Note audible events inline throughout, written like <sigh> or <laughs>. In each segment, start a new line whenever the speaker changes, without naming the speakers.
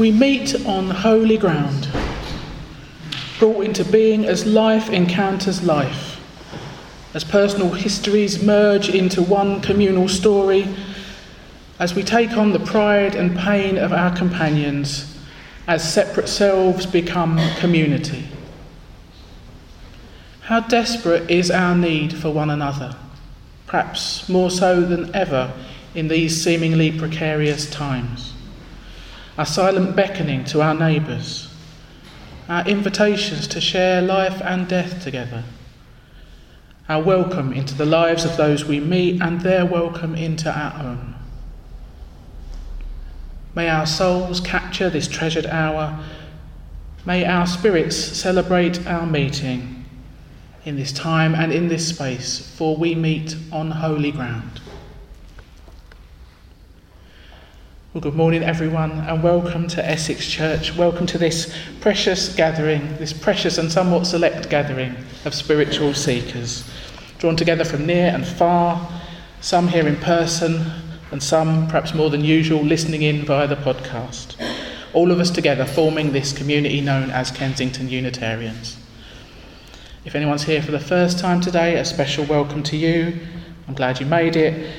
We meet on holy ground, brought into being as life encounters life, as personal histories merge into one communal story, as we take on the pride and pain of our companions, as separate selves become community. How desperate is our need for one another, perhaps more so than ever in these seemingly precarious times our silent beckoning to our neighbours, our invitations to share life and death together, our welcome into the lives of those we meet and their welcome into our own. May our souls capture this treasured hour. May our spirits celebrate our meeting in this time and in this space, for we meet on holy ground. Well, good morning, everyone, and welcome to Essex Church. Welcome to this precious gathering, this precious and somewhat select gathering of spiritual seekers, drawn together from near and far, some here in person, and some, perhaps more than usual, listening in via the podcast. All of us together forming this community known as Kensington Unitarians. If anyone's here for the first time today, a special welcome to you. I'm glad you made it.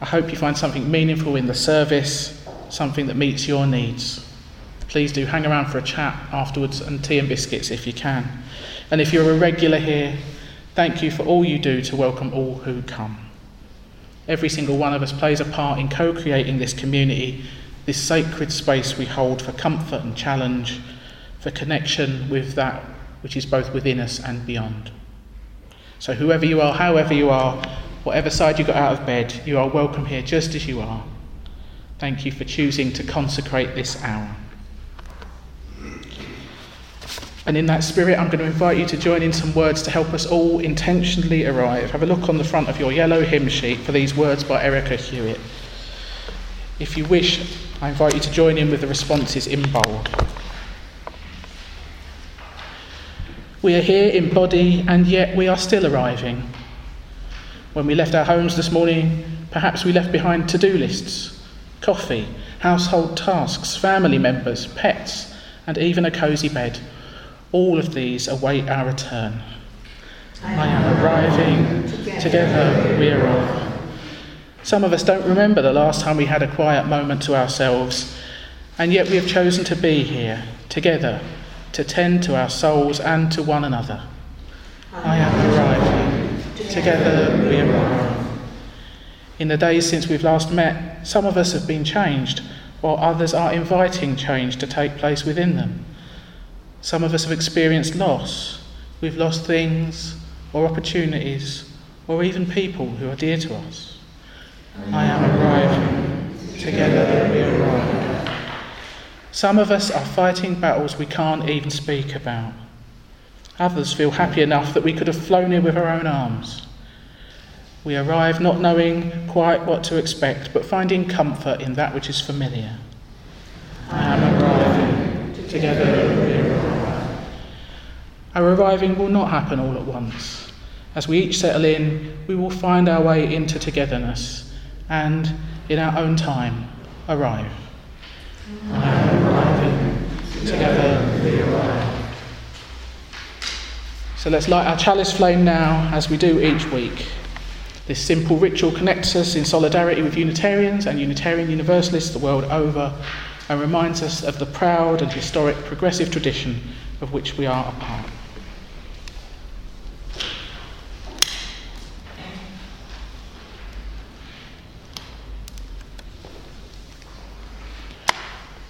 I hope you find something meaningful in the service something that meets your needs. Please do hang around for a chat afterwards and tea and biscuits if you can. And if you're a regular here, thank you for all you do to welcome all who come. Every single one of us plays a part in co creating this community, this sacred space we hold for comfort and challenge, for connection with that which is both within us and beyond. So, whoever you are, however you are, whatever side you got out of bed, you are welcome here just as you are. Thank you for choosing to consecrate this hour. And in that spirit, I'm going to invite you to join in some words to help us all intentionally arrive. Have a look on the front of your yellow hymn sheet for these words by Erika Hewitt. If you wish, I invite you to join in with the responses in bold. We are here in body, and yet we are still arriving. When we left our homes this morning, perhaps we left behind to do lists coffee, household tasks, family members, pets, and even a cosy bed. All of these await our return. I am arriving, together we arrive. Some of us don't remember the last time we had a quiet moment to ourselves, and yet we have chosen to be here, together, to tend to our souls and to one another. I am arriving, together we arrive. In the days since we've last met, some of us have been changed, while others are inviting change to take place within them. Some of us have experienced loss. We've lost things or opportunities or even people who are dear to us. I am arriving. Together we arrive. Some of us are fighting battles we can't even speak about. Others feel happy enough that we could have flown in with our own arms. We arrive not knowing quite what to expect, but finding comfort in that which is familiar. I am arriving. Together we arrive. Our arriving will not happen all at once. As we each settle in, we will find our way into togetherness and, in our own time, arrive. I am arriving. Together we arrive. So let's light our chalice flame now, as we do each week. This simple ritual connects us in solidarity with Unitarians and Unitarian Universalists the world over and reminds us of the proud and historic progressive tradition of which we are a part.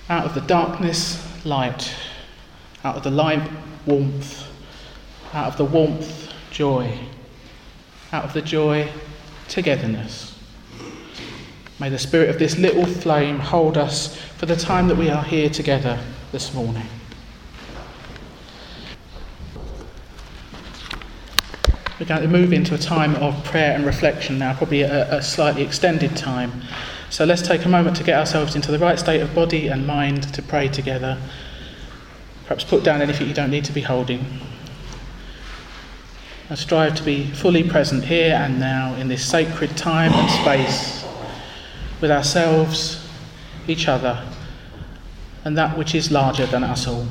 Out of the darkness, light. Out of the light, warmth. Out of the warmth, joy out of the joy, togetherness. May the spirit of this little flame hold us for the time that we are here together this morning. We're going to move into a time of prayer and reflection now, probably a, a, slightly extended time. So let's take a moment to get ourselves into the right state of body and mind to pray together. Perhaps put down anything you don't need to be holding strive to be fully present here and now in this sacred time and space with ourselves, each other, and that which is larger than us all.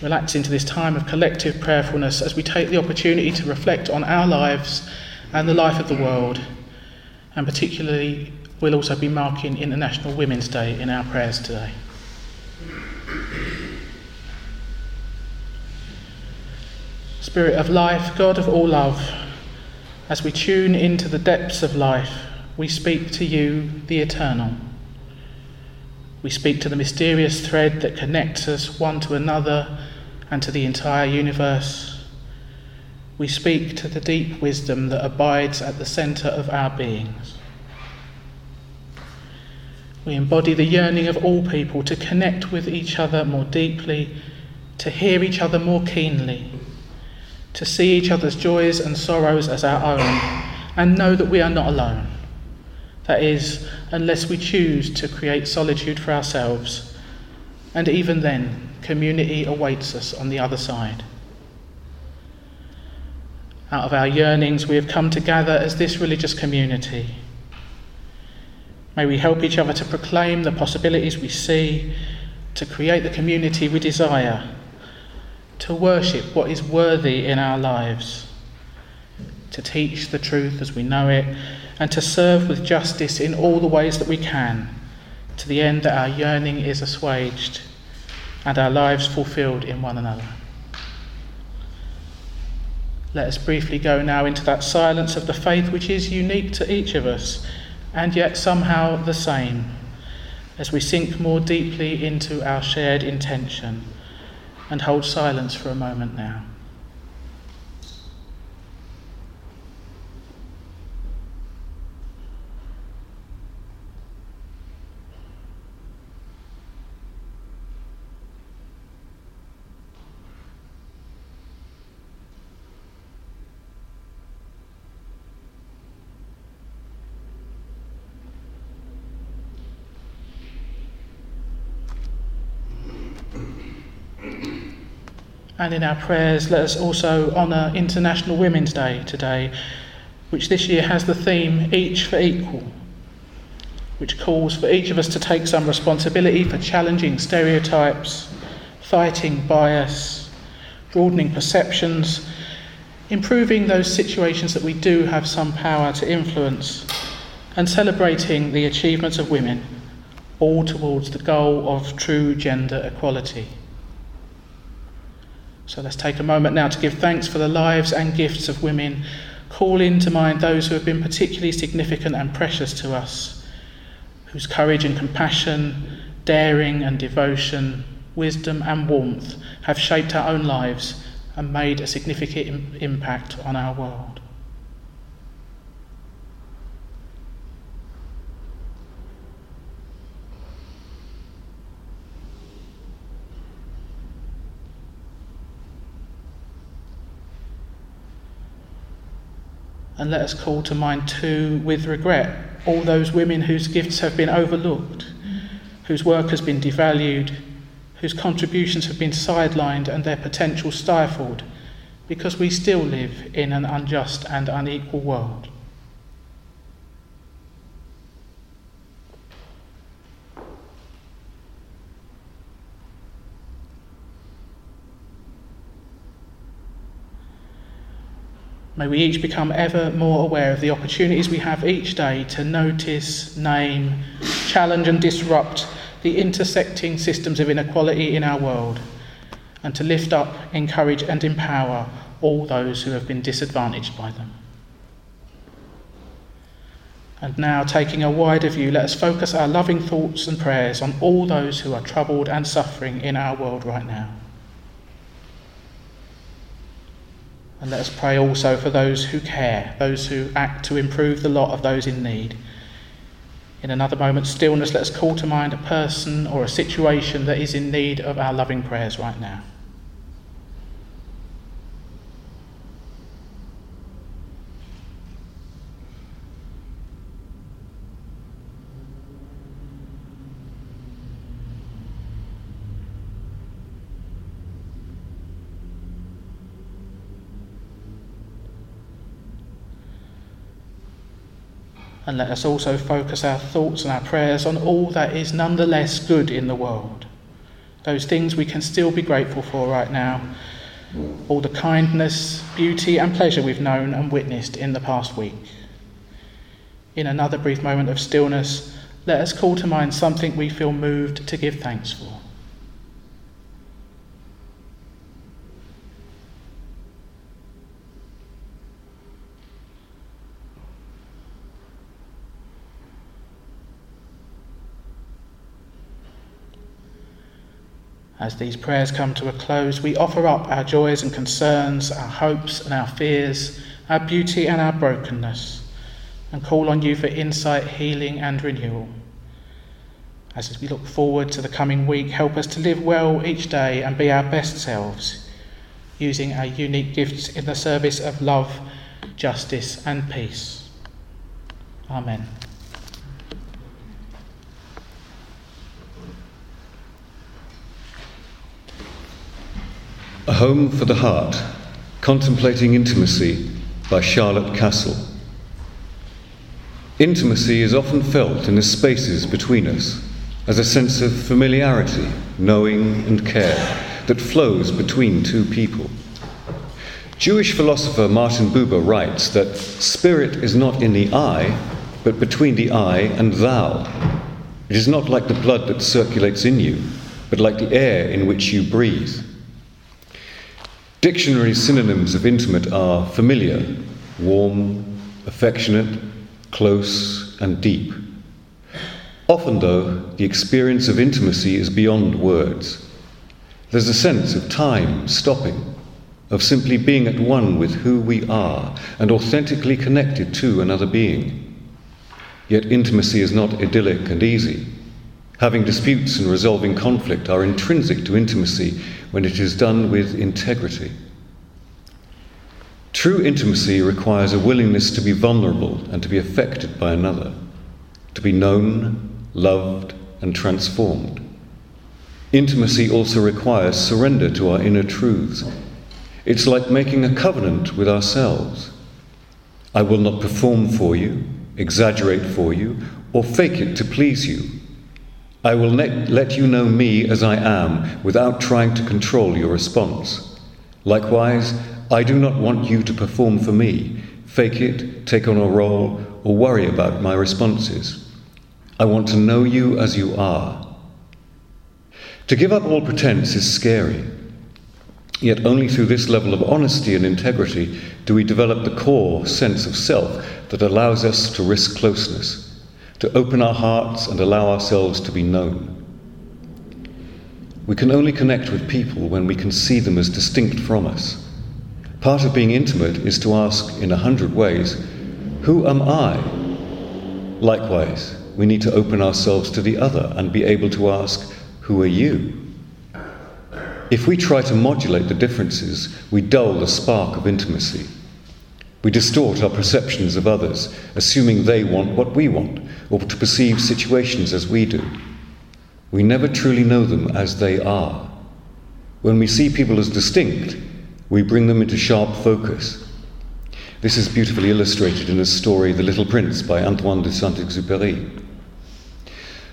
Relax into this time of collective prayerfulness as we take the opportunity to reflect on our lives and the life of the world, and particularly, we'll also be marking International Women's Day in our prayers today. Spirit of life, God of all love, as we tune into the depths of life, we speak to you, the eternal. We speak to the mysterious thread that connects us one to another and to the entire universe. We speak to the deep wisdom that abides at the centre of our beings. We embody the yearning of all people to connect with each other more deeply, to hear each other more keenly to see each other's joys and sorrows as our own, and know that we are not alone. That is, unless we choose to create solitude for ourselves, and even then, community awaits us on the other side. Out of our yearnings, we have come to gather as this religious community. May we help each other to proclaim the possibilities we see, to create the community we desire to worship what is worthy in our lives, to teach the truth as we know it, and to serve with justice in all the ways that we can, to the end that our yearning is assuaged and our lives fulfilled in one another. Let us briefly go now into that silence of the faith which is unique to each of us and yet somehow the same as we sink more deeply into our shared intention and hold silence for a moment now. And in our prayers, let us also honour International Women's Day today, which this year has the theme Each for Equal, which calls for each of us to take some responsibility for challenging stereotypes, fighting bias, broadening perceptions, improving those situations that we do have some power to influence, and celebrating the achievements of women, all towards the goal of true gender equality. So let's take a moment now to give thanks for the lives and gifts of women. Call into mind those who have been particularly significant and precious to us, whose courage and compassion, daring and devotion, wisdom and warmth have shaped our own lives and made a significant impact on our world. And let us call to mind too, with regret, all those women whose gifts have been overlooked, whose work has been devalued, whose contributions have been sidelined and their potential stifled, because we still live in an unjust and unequal world. May we each become ever more aware of the opportunities we have each day to notice, name, challenge, and disrupt the intersecting systems of inequality in our world, and to lift up, encourage, and empower all those who have been disadvantaged by them. And now, taking a wider view, let us focus our loving thoughts and prayers on all those who are troubled and suffering in our world right now. And let us pray also for those who care, those who act to improve the lot of those in need. In another moment's stillness, let us call to mind a person or a situation that is in need of our loving prayers right now. And let us also focus our thoughts and our prayers on all that is nonetheless good in the world. Those things we can still be grateful for right now. All the kindness, beauty, and pleasure we've known and witnessed in the past week. In another brief moment of stillness, let us call to mind something we feel moved to give thanks for. As these prayers come to a close, we offer up our joys and concerns, our hopes and our fears, our beauty and our brokenness, and call on you for insight, healing, and renewal. As we look forward to the coming week, help us to live well each day and be our best selves, using our unique gifts in the service of love, justice, and peace. Amen.
A Home for the Heart Contemplating Intimacy by Charlotte Kasl. Intimacy is often felt in the spaces between us as a sense of familiarity, knowing, and care that flows between two people. Jewish philosopher Martin Buber writes that spirit is not in the I, but between the I and thou. It is not like the blood that circulates in you, but like the air in which you breathe. Dictionary synonyms of intimate are familiar, warm, affectionate, close, and deep. Often, though, the experience of intimacy is beyond words. There's a sense of time stopping, of simply being at one with who we are and authentically connected to another being. Yet intimacy is not idyllic and easy. Having disputes and resolving conflict are intrinsic to intimacy when it is done with integrity. True intimacy requires a willingness to be vulnerable and to be affected by another, to be known, loved, and transformed. Intimacy also requires surrender to our inner truths. It's like making a covenant with ourselves. I will not perform for you, exaggerate for you, or fake it to please you. I will let, let you know me as I am without trying to control your response. Likewise, I do not want you to perform for me, fake it, take on a role, or worry about my responses. I want to know you as you are. To give up all pretense is scary. Yet only through this level of honesty and integrity do we develop the core sense of self that allows us to risk closeness to open our hearts and allow ourselves to be known. We can only connect with people when we can see them as distinct from us. Part of being intimate is to ask in a hundred ways, Who am I? Likewise, we need to open ourselves to the other and be able to ask, Who are you? If we try to modulate the differences, we dull the spark of intimacy. We distort our perceptions of others, assuming they want what we want, or to perceive situations as we do. We never truly know them as they are. When we see people as distinct, we bring them into sharp focus. This is beautifully illustrated in the story The Little Prince by Antoine de Saint Exupéry.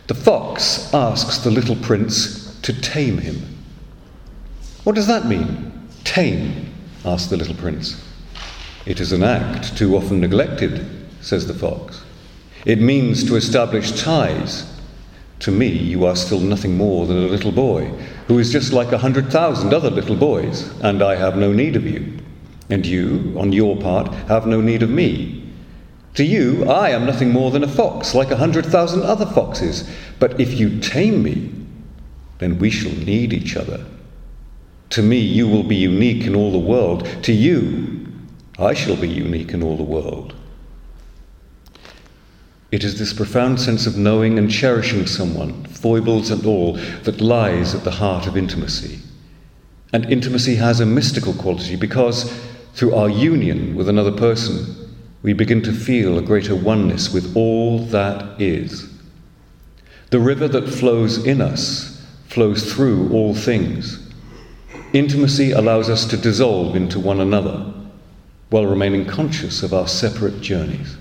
The fox asks the little prince to tame him. What does that mean? Tame, asked the little prince. It is an act too often neglected, says the fox. It means to establish ties. To me, you are still nothing more than a little boy, who is just like a hundred thousand other little boys, and I have no need of you. And you, on your part, have no need of me. To you, I am nothing more than a fox, like a hundred thousand other foxes. But if you tame me, then we shall need each other. To me, you will be unique in all the world. To you, I shall be unique in all the world. It is this profound sense of knowing and cherishing someone, foibles and all, that lies at the heart of intimacy. And intimacy has a mystical quality because through our union with another person, we begin to feel a greater oneness with all that is. The river that flows in us flows through all things. Intimacy allows us to dissolve into one another while remaining conscious of our separate journeys.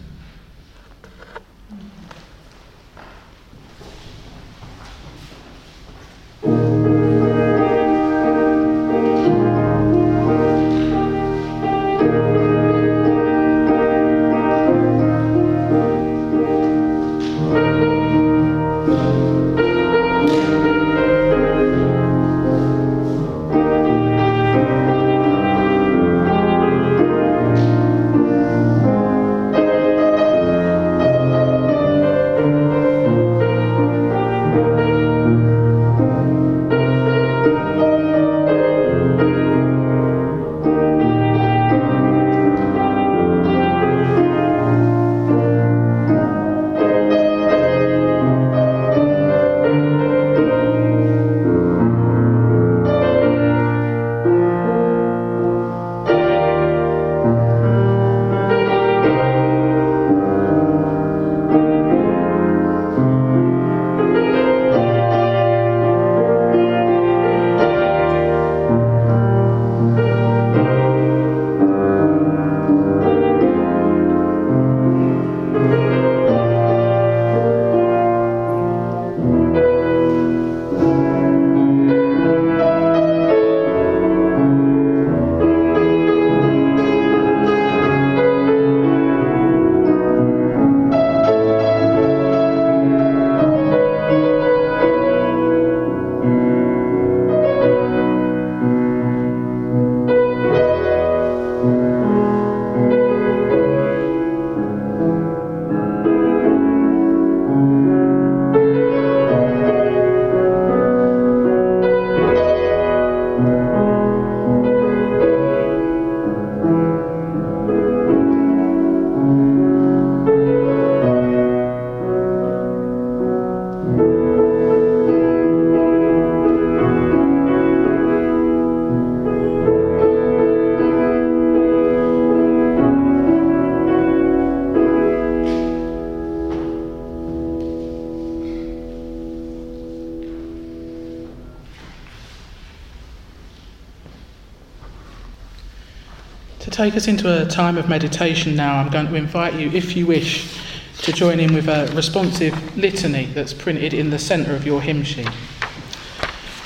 Take us into a time of meditation now, I'm going to invite you, if you wish, to join in with a responsive litany that's printed in the centre of your hymn sheet.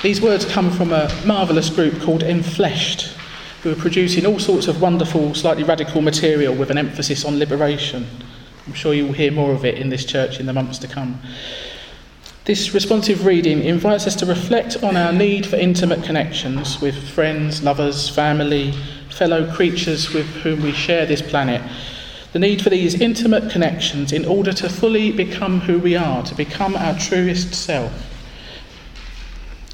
These words come from a marvellous group called Enfleshed, who are producing all sorts of wonderful, slightly radical material with an emphasis on liberation. I'm sure you will hear more of it in this church in the months to come. This responsive reading invites us to reflect on our need for intimate connections with friends, lovers, family, fellow creatures with whom we share this planet. The need for these intimate connections in order to fully become who we are, to become our truest self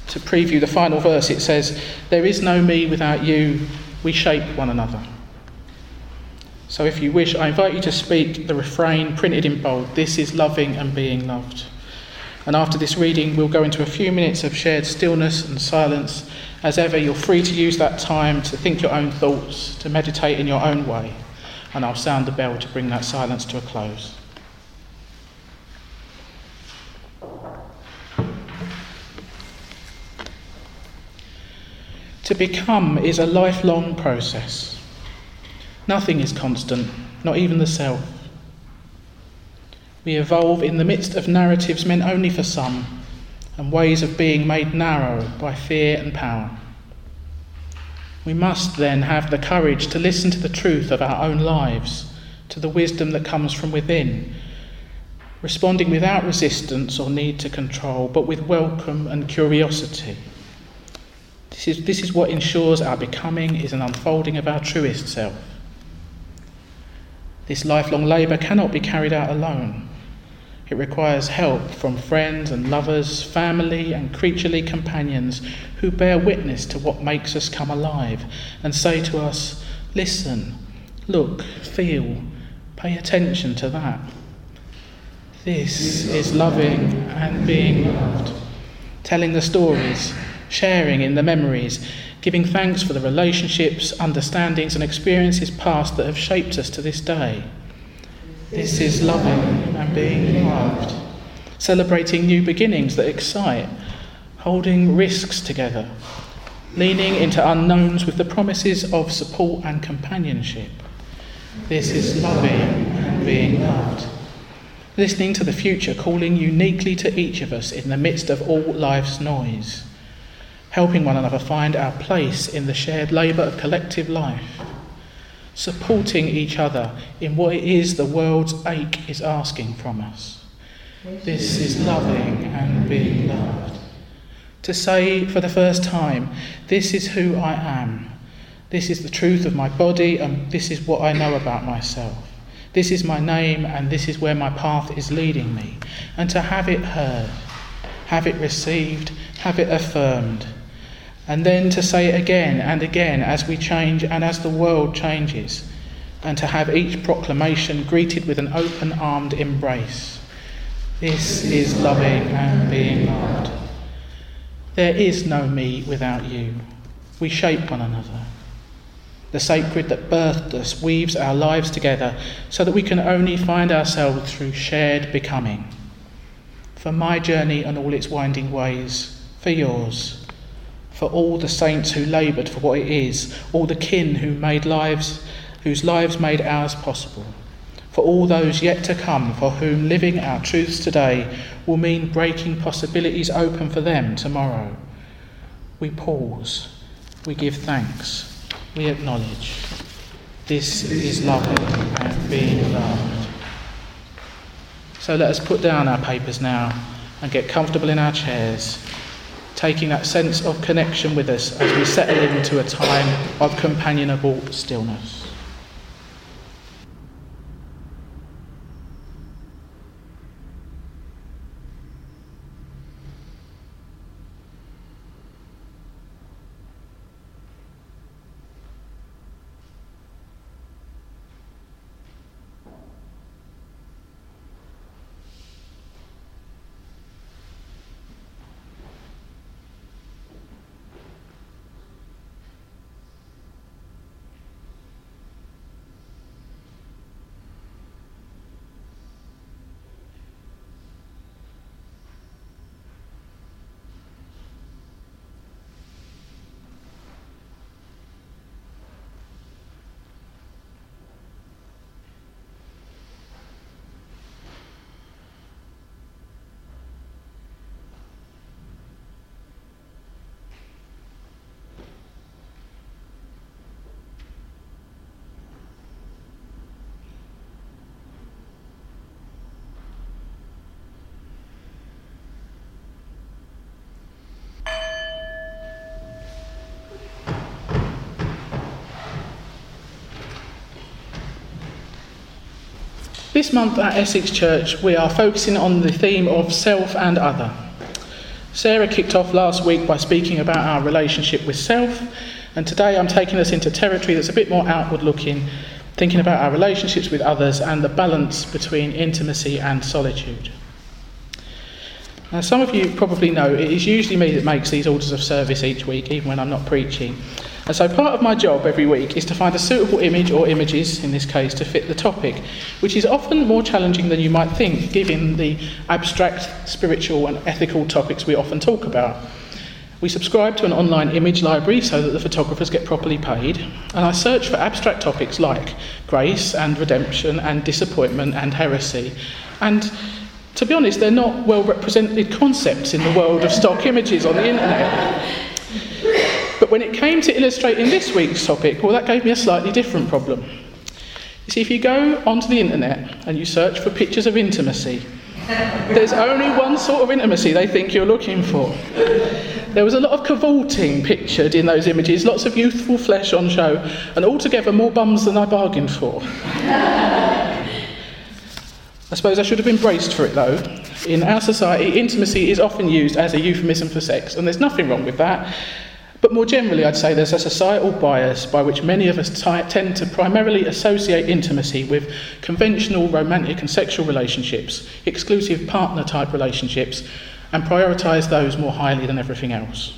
to preview the final verse, it says, There is no me without you, we shape one another. So if you wish, I invite you to speak the refrain printed in bold This is loving and being loved. And after this reading, we'll go into a few minutes of shared stillness and silence. As ever, you're free to use that time to think your own thoughts, to meditate in your own way. And I'll sound the bell to bring that silence to a close. To become is a lifelong process. Nothing is constant, not even the self. We evolve in the midst of narratives meant only for some, and ways of being made narrow by fear and power. We must then have the courage to listen to the truth of our own lives, to the wisdom that comes from within, responding without resistance or need to control, but with welcome and curiosity. This is, this is what ensures our becoming is an unfolding of our truest self. This lifelong labour cannot be carried out alone. It requires help from friends and lovers, family and creaturely companions who bear witness to what makes us come alive and say to us, Listen, look, feel, pay attention to that. This is loving and being loved. Telling the stories, sharing in the memories, giving thanks for the relationships, understandings, and experiences past that have shaped us to this day. This is loving and being loved, celebrating new beginnings that excite, holding risks together, leaning into unknowns with the promises of support and companionship. This is loving and being loved. Listening to the future calling uniquely to each of us in the midst of all life's noise helping one another find our place in the shared labour of collective life, supporting each other in what it is the world's ache is asking from us. This is loving and being loved. To say for the first time, This is who I am. This is the truth of my body, and this is what I know about myself. This is my name, and this is where my path is leading me. And to have it heard, have it received, have it affirmed and then to say it again and again as we change and as the world changes, and to have each proclamation greeted with an open armed embrace. This is loving and being loved. There is no me without you. We shape one another. The sacred that birthed us weaves our lives together so that we can only find ourselves through shared becoming. For my journey and all its winding ways, for yours for all the saints who laboured for what it is, all the kin who made lives, whose lives made ours possible, for all those yet to come, for whom living our truths today will mean breaking possibilities open for them tomorrow. We pause, we give thanks, we acknowledge. This is loving and being loved. So let us put down our papers now and get comfortable in our chairs taking that sense of connection with us as we settle into a time of companionable stillness. This month at Essex Church, we are focusing on the theme of self and other. Sarah kicked off last week by speaking about our relationship with self, and today I'm taking us into territory that's a bit more outward looking, thinking about our relationships with others and the balance between intimacy and solitude. Now, some of you probably know it is usually me that makes these orders of service each week, even when I'm not preaching. And so part of my job every week is to find a suitable image or images, in this case, to fit the topic, which is often more challenging than you might think, given the abstract, spiritual, and ethical topics we often talk about. We subscribe to an online image library so that the photographers get properly paid, and I search for abstract topics like grace and redemption and disappointment and heresy. And to be honest, they're not well represented concepts in the world of stock images on the internet. But when it came to illustrating this week's topic, well, that gave me a slightly different problem. You see, if you go onto the internet and you search for pictures of intimacy, there's only one sort of intimacy they think you're looking for. There was a lot of cavorting pictured in those images, lots of youthful flesh on show, and altogether more bums than I bargained for. I suppose I should have been braced for it though. In our society, intimacy is often used as a euphemism for sex, and there's nothing wrong with that. But more generally, I'd say there's a societal bias by which many of us t- tend to primarily associate intimacy with conventional romantic and sexual relationships, exclusive partner type relationships, and prioritise those more highly than everything else.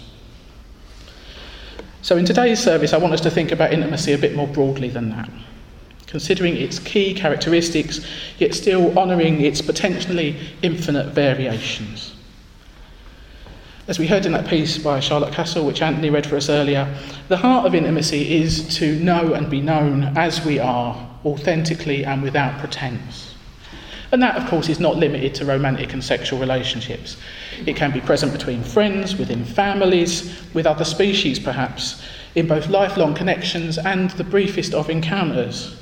So, in today's service, I want us to think about intimacy a bit more broadly than that, considering its key characteristics, yet still honouring its potentially infinite variations. As we heard in that piece by Charlotte Kasl, which Anthony read for us earlier, the heart of intimacy is to know and be known as we are, authentically and without pretense. And that, of course, is not limited to romantic and sexual relationships. It can be present between friends, within families, with other species perhaps, in both lifelong connections and the briefest of encounters.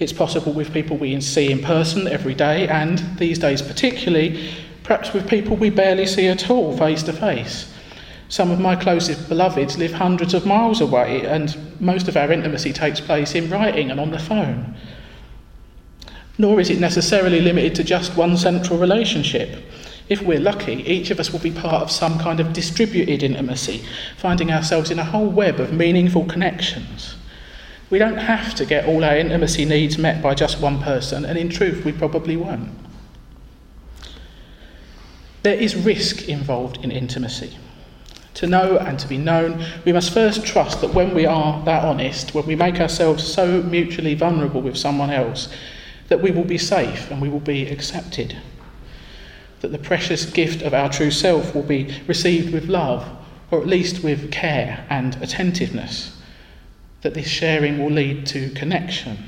It's possible with people we see in person every day, and these days particularly, perhaps with people we barely see at all face to face. Some of my closest beloveds live hundreds of miles away, and most of our intimacy takes place in writing and on the phone. Nor is it necessarily limited to just one central relationship. If we're lucky, each of us will be part of some kind of distributed intimacy, finding ourselves in a whole web of meaningful connections. We don't have to get all our intimacy needs met by just one person, and in truth, we probably won't. There is risk involved in intimacy. To know and to be known, we must first trust that when we are that honest, when we make ourselves so mutually vulnerable with someone else, that we will be safe and we will be accepted. That the precious gift of our true self will be received with love, or at least with care and attentiveness. That this sharing will lead to connection.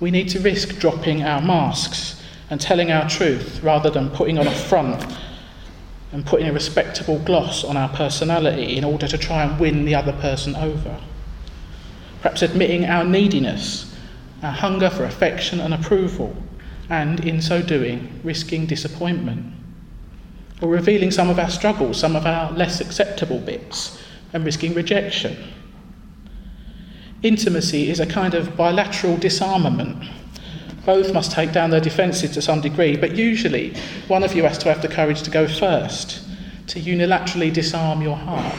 We need to risk dropping our masks and telling our truth rather than putting on a front and putting a respectable gloss on our personality in order to try and win the other person over. Perhaps admitting our neediness, our hunger for affection and approval, and in so doing, risking disappointment. Or revealing some of our struggles, some of our less acceptable bits, and risking rejection. Intimacy is a kind of bilateral disarmament both must take down their defences to some degree, but usually one of you has to have the courage to go first, to unilaterally disarm your heart.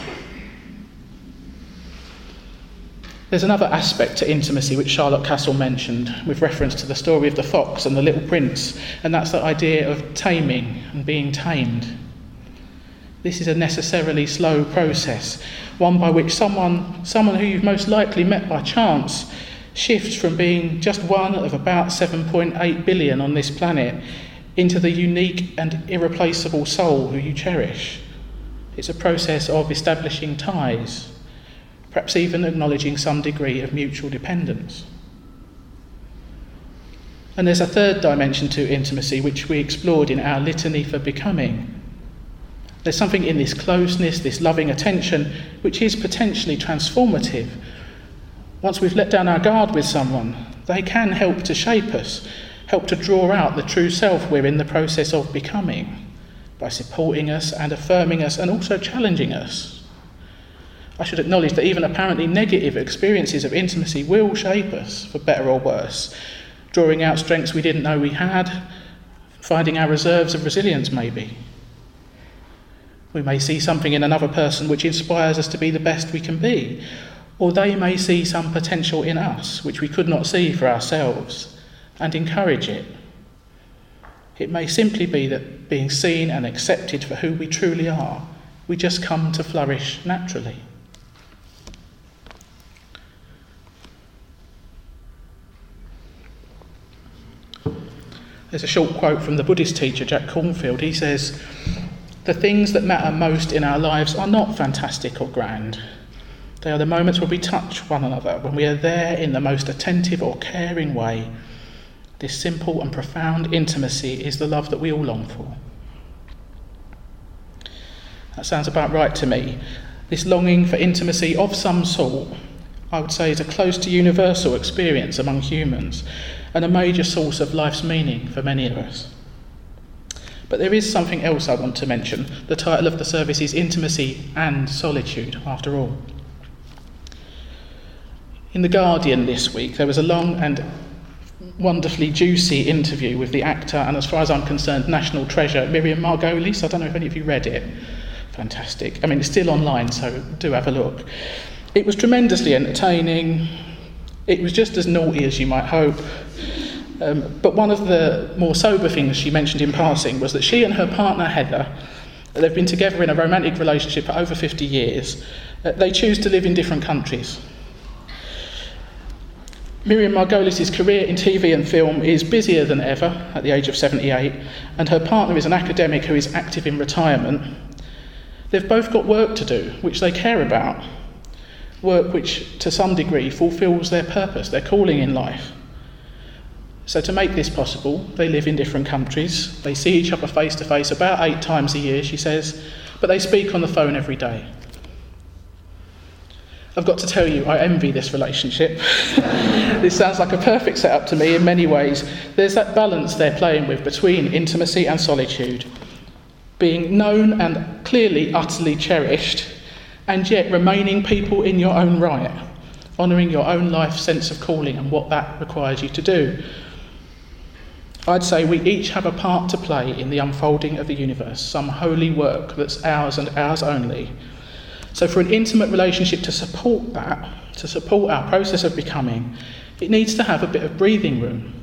There's another aspect to intimacy which Charlotte Kasl mentioned with reference to the story of the fox and the little prince, and that's the idea of taming and being tamed. This is a necessarily slow process, one by which someone, someone who you've most likely met by chance, shifts from being just one of about 7.8 billion on this planet into the unique and irreplaceable soul who you cherish. It's a process of establishing ties, perhaps even acknowledging some degree of mutual dependence. And there's a third dimension to intimacy which we explored in our litany for becoming. There's something in this closeness, this loving attention, which is potentially transformative once we've let down our guard with someone, they can help to shape us, help to draw out the true self we're in the process of becoming by supporting us and affirming us and also challenging us. I should acknowledge that even apparently negative experiences of intimacy will shape us, for better or worse, drawing out strengths we didn't know we had, finding our reserves of resilience, maybe. We may see something in another person which inspires us to be the best we can be, or they may see some potential in us which we could not see for ourselves and encourage it. It may simply be that being seen and accepted for who we truly are, we just come to flourish naturally. There's a short quote from the Buddhist teacher Jack Kornfield. He says, The things that matter most in our lives are not fantastic or grand. They are the moments where we touch one another, when we are there in the most attentive or caring way. This simple and profound intimacy is the love that we all long for. That sounds about right to me. This longing for intimacy of some sort, I would say, is a close to universal experience among humans and a major source of life's meaning for many of us. But there is something else I want to mention. The title of the service is Intimacy and Solitude, after all. In The Guardian this week, there was a long and wonderfully juicy interview with the actor and, as far as I'm concerned, national treasure, Miriam Margolyes. I don't know if any of you read it. Fantastic. I mean, it's still online, so do have a look. It was tremendously entertaining. It was just as naughty as you might hope. Um, but one of the more sober things she mentioned in passing was that she and her partner Heather, they've been together in a romantic relationship for over 50 years, uh, they choose to live in different countries. Miriam Margolyes' career in TV and film is busier than ever at the age of 78, and her partner is an academic who is active in retirement. They've both got work to do, which they care about, work which to some degree fulfills their purpose, their calling in life. So, to make this possible, they live in different countries. They see each other face to face about eight times a year, she says, but they speak on the phone every day. I've got to tell you, I envy this relationship. <laughs> this sounds like a perfect setup to me in many ways. There's that balance they're playing with between intimacy and solitude, being known and clearly utterly cherished, and yet remaining people in your own right, honouring your own life sense of calling and what that requires you to do. I'd say we each have a part to play in the unfolding of the universe, some holy work that's ours and ours only so, for an intimate relationship to support that, to support our process of becoming, it needs to have a bit of breathing room.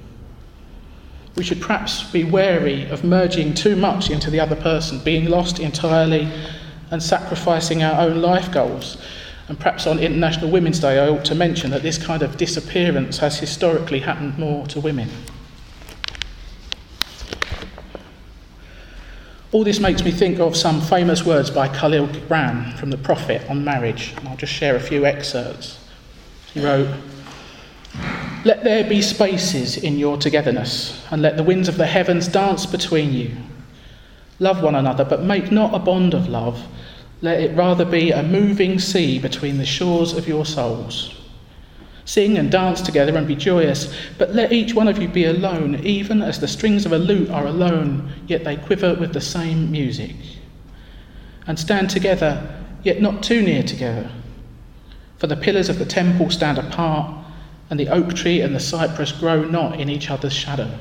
We should perhaps be wary of merging too much into the other person, being lost entirely and sacrificing our own life goals. And perhaps on International Women's Day, I ought to mention that this kind of disappearance has historically happened more to women. All this makes me think of some famous words by Kahlil Gibran from the Prophet on marriage, and I'll just share a few excerpts. He wrote, Let there be spaces in your togetherness, and let the winds of the heavens dance between you. Love one another, but make not a bond of love. Let it rather be a moving sea between the shores of your souls. Sing and dance together and be joyous, but let each one of you be alone, even as the strings of a lute are alone, yet they quiver with the same music. And stand together, yet not too near together. For the pillars of the temple stand apart, and the oak tree and the cypress grow not in each other's shadow.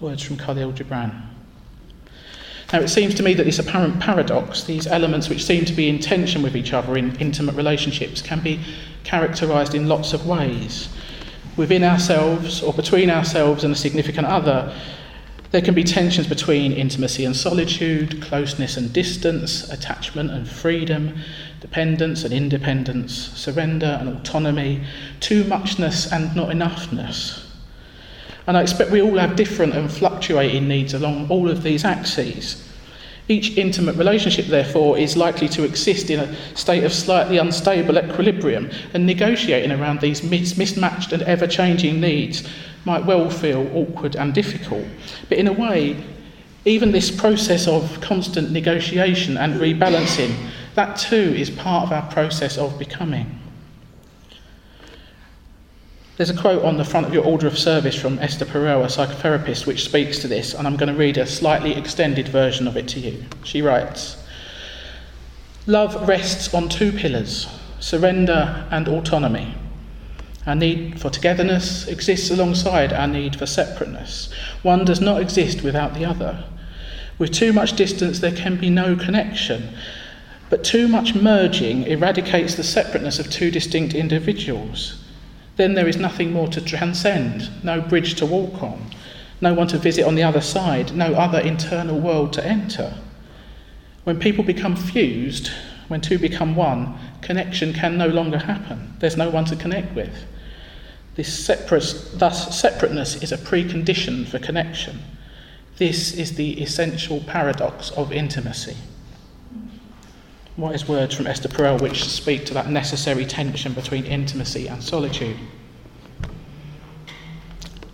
Words from Kahlil Gibran. Now, it seems to me that this apparent paradox, these elements which seem to be in tension with each other in intimate relationships, can be characterized in lots of ways. Within ourselves or between ourselves and a significant other, there can be tensions between intimacy and solitude, closeness and distance, attachment and freedom, dependence and independence, surrender and autonomy, too muchness and not enoughness. And I expect we all have different and fluctuating needs along all of these axes. Each intimate relationship, therefore, is likely to exist in a state of slightly unstable equilibrium, and negotiating around these mismatched and ever changing needs might well feel awkward and difficult. But in a way, even this process of constant negotiation and rebalancing, that too is part of our process of becoming. There's a quote on the front of your order of service from Esther Perel, a psychotherapist, which speaks to this, and I'm going to read a slightly extended version of it to you. She writes Love rests on two pillars surrender and autonomy. Our need for togetherness exists alongside our need for separateness. One does not exist without the other. With too much distance, there can be no connection. But too much merging eradicates the separateness of two distinct individuals. Then there is nothing more to transcend, no bridge to walk on, no one to visit on the other side, no other internal world to enter. When people become fused, when two become one, connection can no longer happen. There's no one to connect with. This separate, thus, separateness is a precondition for connection. This is the essential paradox of intimacy. Wise words from Esther Perel which speak to that necessary tension between intimacy and solitude.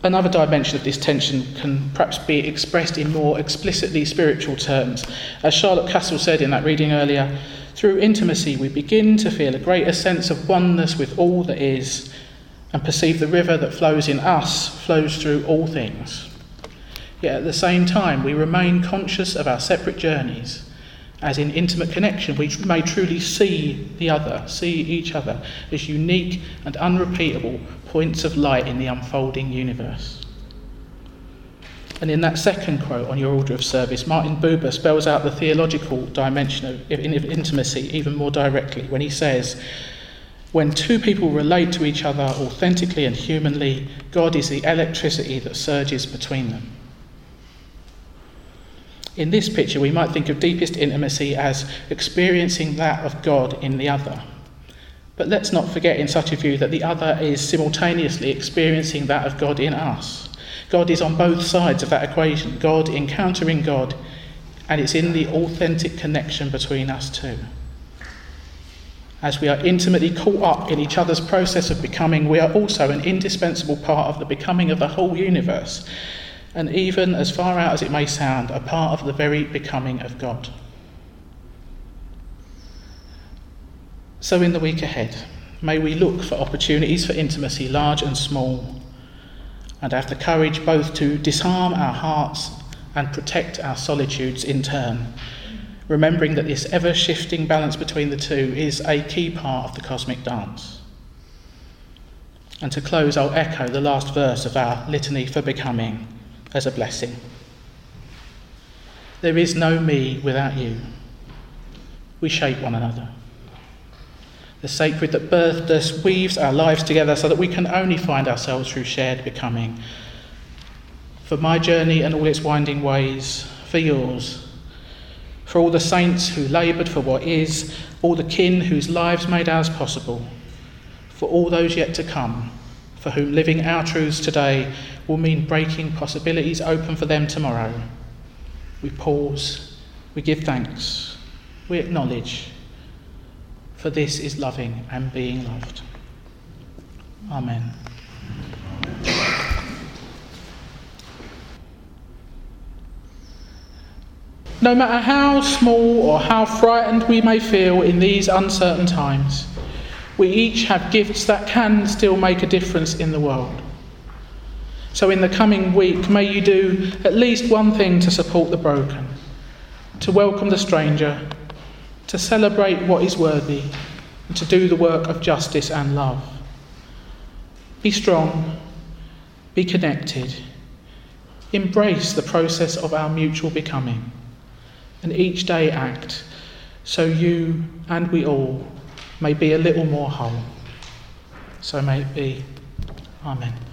Another dimension of this tension can perhaps be expressed in more explicitly spiritual terms. As Charlotte Kasl said in that reading earlier, through intimacy we begin to feel a greater sense of oneness with all that is and perceive the river that flows in us flows through all things. Yet at the same time, we remain conscious of our separate journeys as in intimate connection, we may truly see the other, see each other as unique and unrepeatable points of light in the unfolding universe. And in that second quote on your order of service, Martin Buber spells out the theological dimension of intimacy even more directly when he says, When two people relate to each other authentically and humanly, God is the electricity that surges between them. In this picture, we might think of deepest intimacy as experiencing that of God in the other. But let's not forget, in such a view, that the other is simultaneously experiencing that of God in us. God is on both sides of that equation God encountering God, and it's in the authentic connection between us two. As we are intimately caught up in each other's process of becoming, we are also an indispensable part of the becoming of the whole universe and even, as far out as it may sound, a part of the very becoming of God. So, in the week ahead, may we look for opportunities for intimacy, large and small, and have the courage both to disarm our hearts and protect our solitudes in turn, remembering that this ever shifting balance between the two is a key part of the cosmic dance. And to close, I'll echo the last verse of our litany for becoming as a blessing. There is no me without you. We shape one another. The sacred that birthed us weaves our lives together so that we can only find ourselves through shared becoming. For my journey and all its winding ways, for yours, for all the saints who laboured for what is, all the kin whose lives made ours possible, for all those yet to come, for whom living our truths today will mean breaking possibilities open for them tomorrow. We pause, we give thanks, we acknowledge, for this is loving and being loved. Amen. No matter how small or how frightened we may feel in these uncertain times, we each have gifts that can still make a difference in the world. So, in the coming week, may you do at least one thing to support the broken, to welcome the stranger, to celebrate what is worthy, and to do the work of justice and love. Be strong, be connected, embrace the process of our mutual becoming, and each day act so you and we all may be a little more whole. So may it be. Amen.